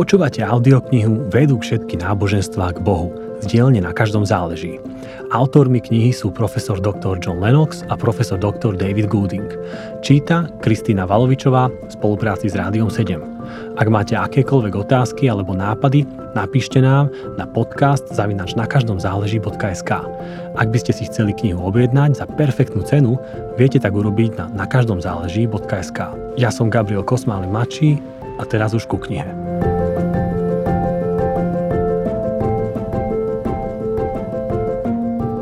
Počúvate audioknihu Vedú všetky náboženstvá k Bohu. Z na každom záleží. Autormi knihy sú profesor dr. John Lennox a profesor dr. David Gooding. Číta Kristýna Valovičová v spolupráci s Rádiom 7. Ak máte akékoľvek otázky alebo nápady, napíšte nám na podcast zavinač na každom záleží.sk. Ak by ste si chceli knihu objednať za perfektnú cenu, viete tak urobiť na nakaždomzáleží.sk. Ja som Gabriel Kosmály Mačí a teraz už ku knihe.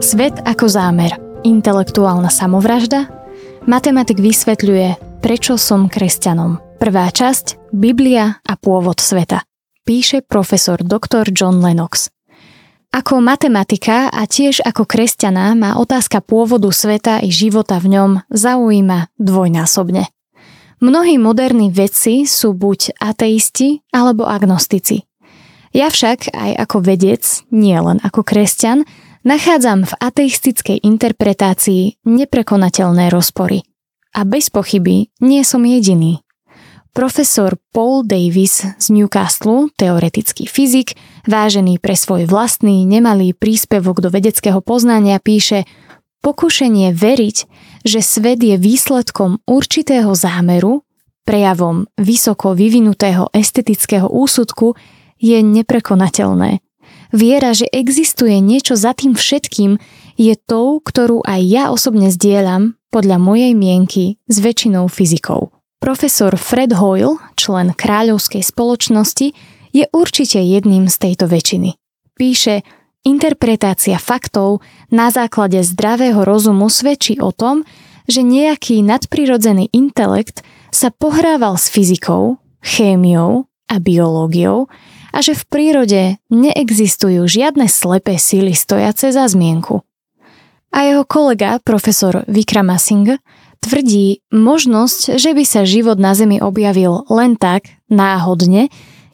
Svet ako zámer. Intelektuálna samovražda? Matematik vysvetľuje, prečo som kresťanom. Prvá časť Biblia a pôvod sveta. Píše profesor dr. John Lennox. Ako matematika a tiež ako kresťana ma otázka pôvodu sveta i života v ňom zaujíma dvojnásobne. Mnohí moderní vedci sú buď ateisti alebo agnostici. Ja však aj ako vedec, nie len ako kresťan, nachádzam v ateistickej interpretácii neprekonateľné rozpory. A bez pochyby nie som jediný. Profesor Paul Davis z Newcastle, teoretický fyzik, vážený pre svoj vlastný nemalý príspevok do vedeckého poznania, píše Pokušenie veriť, že svet je výsledkom určitého zámeru, prejavom vysoko vyvinutého estetického úsudku, je neprekonateľné. Viera, že existuje niečo za tým všetkým, je tou, ktorú aj ja osobne zdieľam, podľa mojej mienky, s väčšinou fyzikov. Profesor Fred Hoyle, člen kráľovskej spoločnosti, je určite jedným z tejto väčšiny. Píše, interpretácia faktov na základe zdravého rozumu svedčí o tom, že nejaký nadprirodzený intelekt sa pohrával s fyzikou, chémiou a biológiou a že v prírode neexistujú žiadne slepé síly stojace za zmienku. A jeho kolega, profesor Vikramasingh, tvrdí, možnosť, že by sa život na Zemi objavil len tak, náhodne,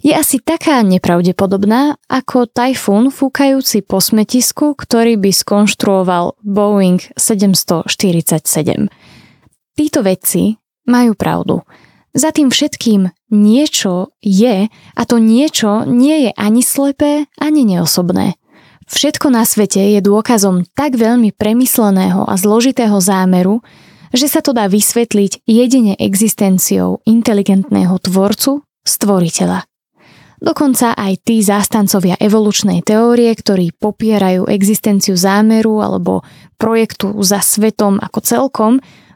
je asi taká nepravdepodobná ako tajfún fúkajúci po smetisku, ktorý by skonštruoval Boeing 747. Títo vedci majú pravdu. Za tým všetkým niečo je a to niečo nie je ani slepé, ani neosobné. Všetko na svete je dôkazom tak veľmi premysleného a zložitého zámeru, že sa to dá vysvetliť jedine existenciou inteligentného tvorcu, stvoriteľa. Dokonca aj tí zástancovia evolučnej teórie, ktorí popierajú existenciu zámeru alebo projektu za svetom ako celkom,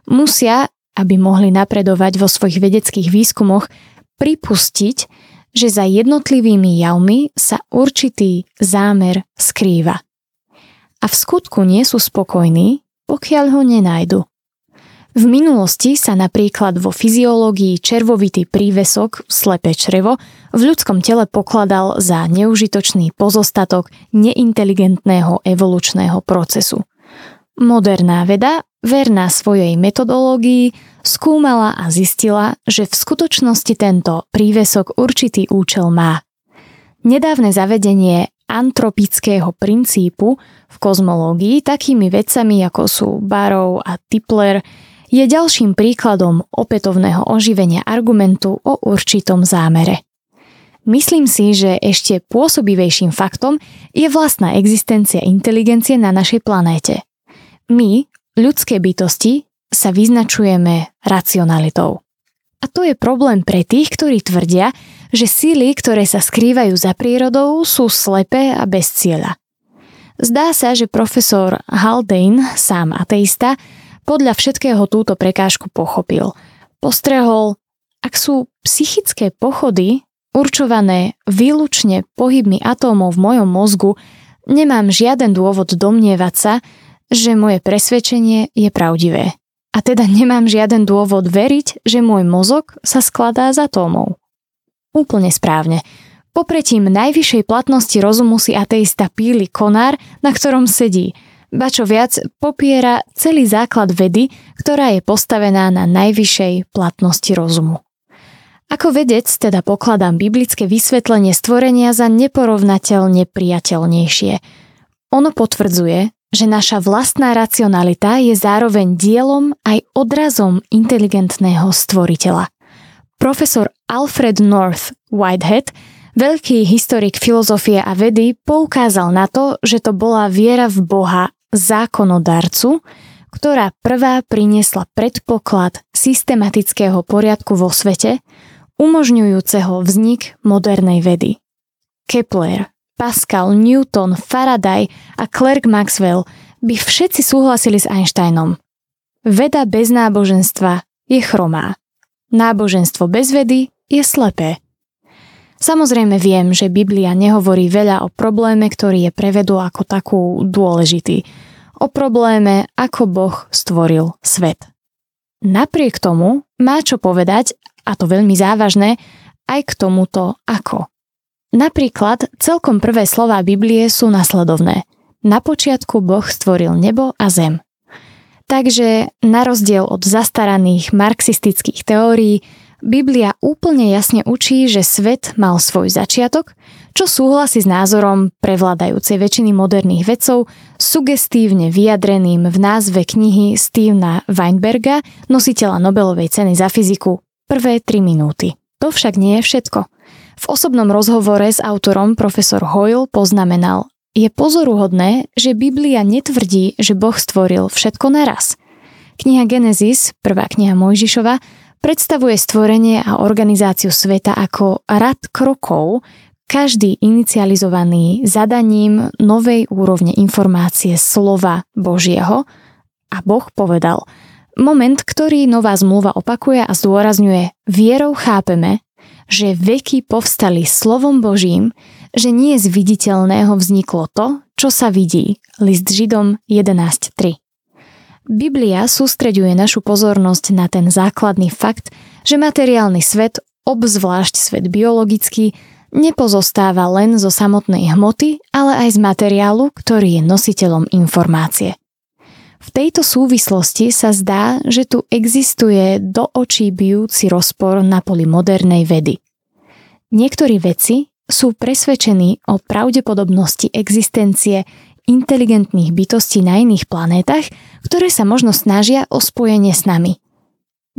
musia aby mohli napredovať vo svojich vedeckých výskumoch, pripustiť, že za jednotlivými javmi sa určitý zámer skrýva. A v skutku nie sú spokojní, pokiaľ ho nenájdu. V minulosti sa napríklad vo fyziológii červovitý prívesok, slepé črevo, v ľudskom tele pokladal za neužitočný pozostatok neinteligentného evolučného procesu. Moderná veda, verná svojej metodológii, skúmala a zistila, že v skutočnosti tento prívesok určitý účel má. Nedávne zavedenie antropického princípu v kozmológii takými vedcami ako sú Barrow a Tipler je ďalším príkladom opätovného oživenia argumentu o určitom zámere. Myslím si, že ešte pôsobivejším faktom je vlastná existencia inteligencie na našej planéte. My, ľudské bytosti, sa vyznačujeme racionalitou. A to je problém pre tých, ktorí tvrdia, že síly, ktoré sa skrývajú za prírodou, sú slepé a bez cieľa. Zdá sa, že profesor Haldane, sám ateista, podľa všetkého túto prekážku pochopil. Postrehol, ak sú psychické pochody určované výlučne pohybmi atómov v mojom mozgu, nemám žiaden dôvod domnievať sa, že moje presvedčenie je pravdivé. A teda nemám žiaden dôvod veriť, že môj mozog sa skladá z atómov. Úplne správne. Popretím najvyššej platnosti rozumu si ateista píli konár, na ktorom sedí. Ba čo viac, popiera celý základ vedy, ktorá je postavená na najvyššej platnosti rozumu. Ako vedec teda pokladám biblické vysvetlenie stvorenia za neporovnateľne priateľnejšie. Ono potvrdzuje, že naša vlastná racionalita je zároveň dielom aj odrazom inteligentného stvoriteľa. Profesor Alfred North Whitehead Veľký historik filozofie a vedy poukázal na to, že to bola viera v Boha zákonodarcu, ktorá prvá priniesla predpoklad systematického poriadku vo svete, umožňujúceho vznik modernej vedy. Kepler, Pascal, Newton, Faraday a Clerk Maxwell by všetci súhlasili s Einsteinom. Veda bez náboženstva je chromá. Náboženstvo bez vedy je slepé. Samozrejme viem, že Biblia nehovorí veľa o probléme, ktorý je pre vedu ako takú dôležitý. O probléme, ako Boh stvoril svet. Napriek tomu má čo povedať, a to veľmi závažné, aj k tomuto ako. Napríklad celkom prvé slová Biblie sú nasledovné. Na počiatku Boh stvoril nebo a zem. Takže na rozdiel od zastaraných marxistických teórií, Biblia úplne jasne učí, že svet mal svoj začiatok, čo súhlasí s názorom prevládajúcej väčšiny moderných vedcov, sugestívne vyjadreným v názve knihy Stevena Weinberga, nositeľa Nobelovej ceny za fyziku, prvé 3 minúty. To však nie je všetko. V osobnom rozhovore s autorom profesor Hoyle poznamenal, je pozoruhodné, že Biblia netvrdí, že Boh stvoril všetko naraz. Kniha Genesis, prvá kniha Mojžišova, predstavuje stvorenie a organizáciu sveta ako rad krokov, každý inicializovaný zadaním novej úrovne informácie slova Božieho a Boh povedal, moment, ktorý nová zmluva opakuje a zdôrazňuje, vierou chápeme, že veky povstali slovom Božím, že nie z viditeľného vzniklo to, čo sa vidí. List Židom 11.3 Biblia sústreďuje našu pozornosť na ten základný fakt, že materiálny svet, obzvlášť svet biologický, nepozostáva len zo samotnej hmoty, ale aj z materiálu, ktorý je nositeľom informácie. V tejto súvislosti sa zdá, že tu existuje do očí bijúci rozpor na poli modernej vedy. Niektorí vedci sú presvedčení o pravdepodobnosti existencie inteligentných bytostí na iných planétach, ktoré sa možno snažia o spojenie s nami.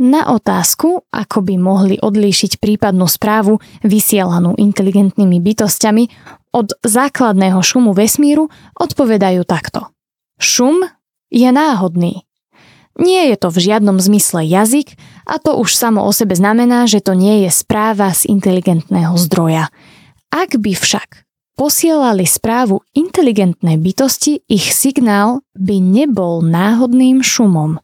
Na otázku, ako by mohli odlíšiť prípadnú správu vysielanú inteligentnými bytostiami od základného šumu vesmíru, odpovedajú takto. Šum je náhodný. Nie je to v žiadnom zmysle jazyk a to už samo o sebe znamená, že to nie je správa z inteligentného zdroja. Ak by však posielali správu inteligentnej bytosti, ich signál by nebol náhodným šumom.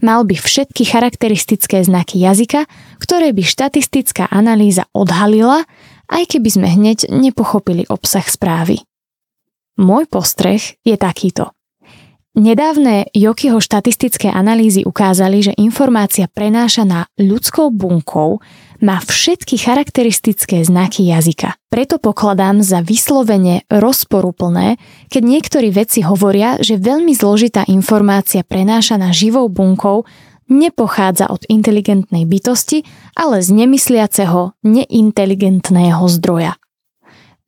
Mal by všetky charakteristické znaky jazyka, ktoré by štatistická analýza odhalila, aj keby sme hneď nepochopili obsah správy. Môj postreh je takýto. Nedávne Jokiho štatistické analýzy ukázali, že informácia prenášaná ľudskou bunkou má všetky charakteristické znaky jazyka. Preto pokladám za vyslovene rozporuplné, keď niektorí vedci hovoria, že veľmi zložitá informácia prenášaná živou bunkou nepochádza od inteligentnej bytosti, ale z nemysliaceho, neinteligentného zdroja.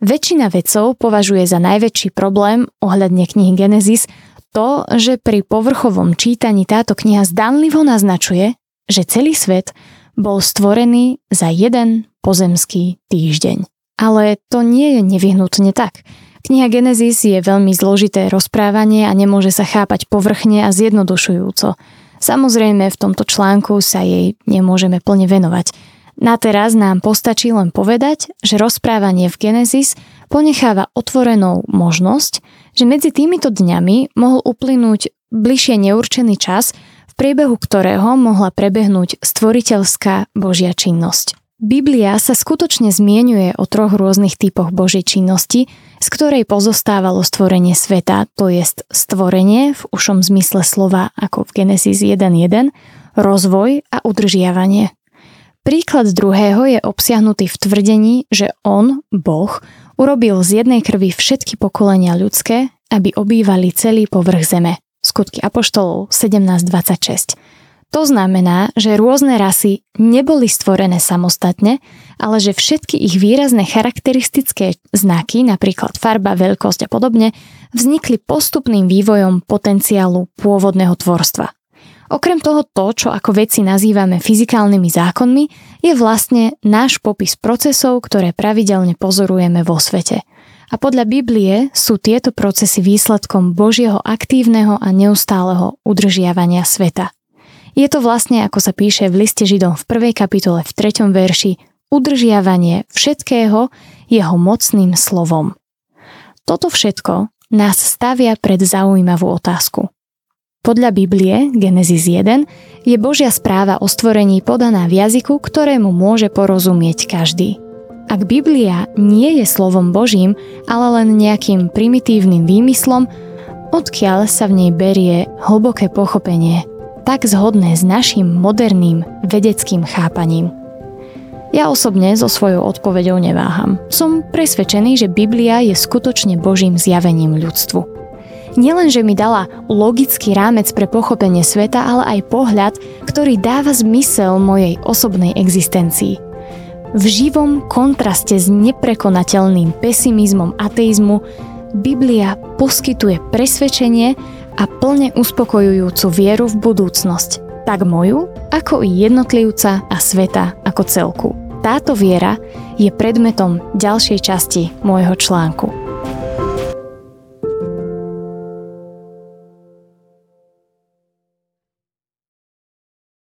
Väčšina vedcov považuje za najväčší problém ohľadne knihy Genesis to, že pri povrchovom čítaní táto kniha zdanlivo naznačuje, že celý svet bol stvorený za jeden pozemský týždeň. Ale to nie je nevyhnutne tak. Kniha Genesis je veľmi zložité rozprávanie a nemôže sa chápať povrchne a zjednodušujúco. Samozrejme, v tomto článku sa jej nemôžeme plne venovať. Na teraz nám postačí len povedať, že rozprávanie v Genesis ponecháva otvorenou možnosť, že medzi týmito dňami mohol uplynúť bližšie neurčený čas, v priebehu ktorého mohla prebehnúť stvoriteľská Božia činnosť. Biblia sa skutočne zmienuje o troch rôznych typoch Božej činnosti, z ktorej pozostávalo stvorenie sveta, to jest stvorenie v ušom zmysle slova ako v Genesis 1.1, rozvoj a udržiavanie. Príklad druhého je obsiahnutý v tvrdení, že on, Boh, urobil z jednej krvi všetky pokolenia ľudské, aby obývali celý povrch zeme. Skutky Apoštolov 17.26. To znamená, že rôzne rasy neboli stvorené samostatne, ale že všetky ich výrazné charakteristické znaky, napríklad farba, veľkosť a podobne, vznikli postupným vývojom potenciálu pôvodného tvorstva. Okrem toho to, čo ako veci nazývame fyzikálnymi zákonmi, je vlastne náš popis procesov, ktoré pravidelne pozorujeme vo svete. A podľa Biblie sú tieto procesy výsledkom Božieho aktívneho a neustáleho udržiavania sveta. Je to vlastne, ako sa píše v liste Židom v 1. kapitole v 3. verši, udržiavanie všetkého jeho mocným slovom. Toto všetko nás stavia pred zaujímavú otázku. Podľa Biblie, Genesis 1, je Božia správa o stvorení podaná v jazyku, ktorému môže porozumieť každý. Ak Biblia nie je slovom Božím, ale len nejakým primitívnym výmyslom, odkiaľ sa v nej berie hlboké pochopenie, tak zhodné s našim moderným vedeckým chápaním. Ja osobne so svojou odpoveďou neváham. Som presvedčený, že Biblia je skutočne Božím zjavením ľudstvu. Nielen, že mi dala logický rámec pre pochopenie sveta, ale aj pohľad, ktorý dáva zmysel mojej osobnej existencii. V živom kontraste s neprekonateľným pesimizmom ateizmu Biblia poskytuje presvedčenie a plne uspokojujúcu vieru v budúcnosť, tak moju, ako i jednotlivca a sveta ako celku. Táto viera je predmetom ďalšej časti môjho článku.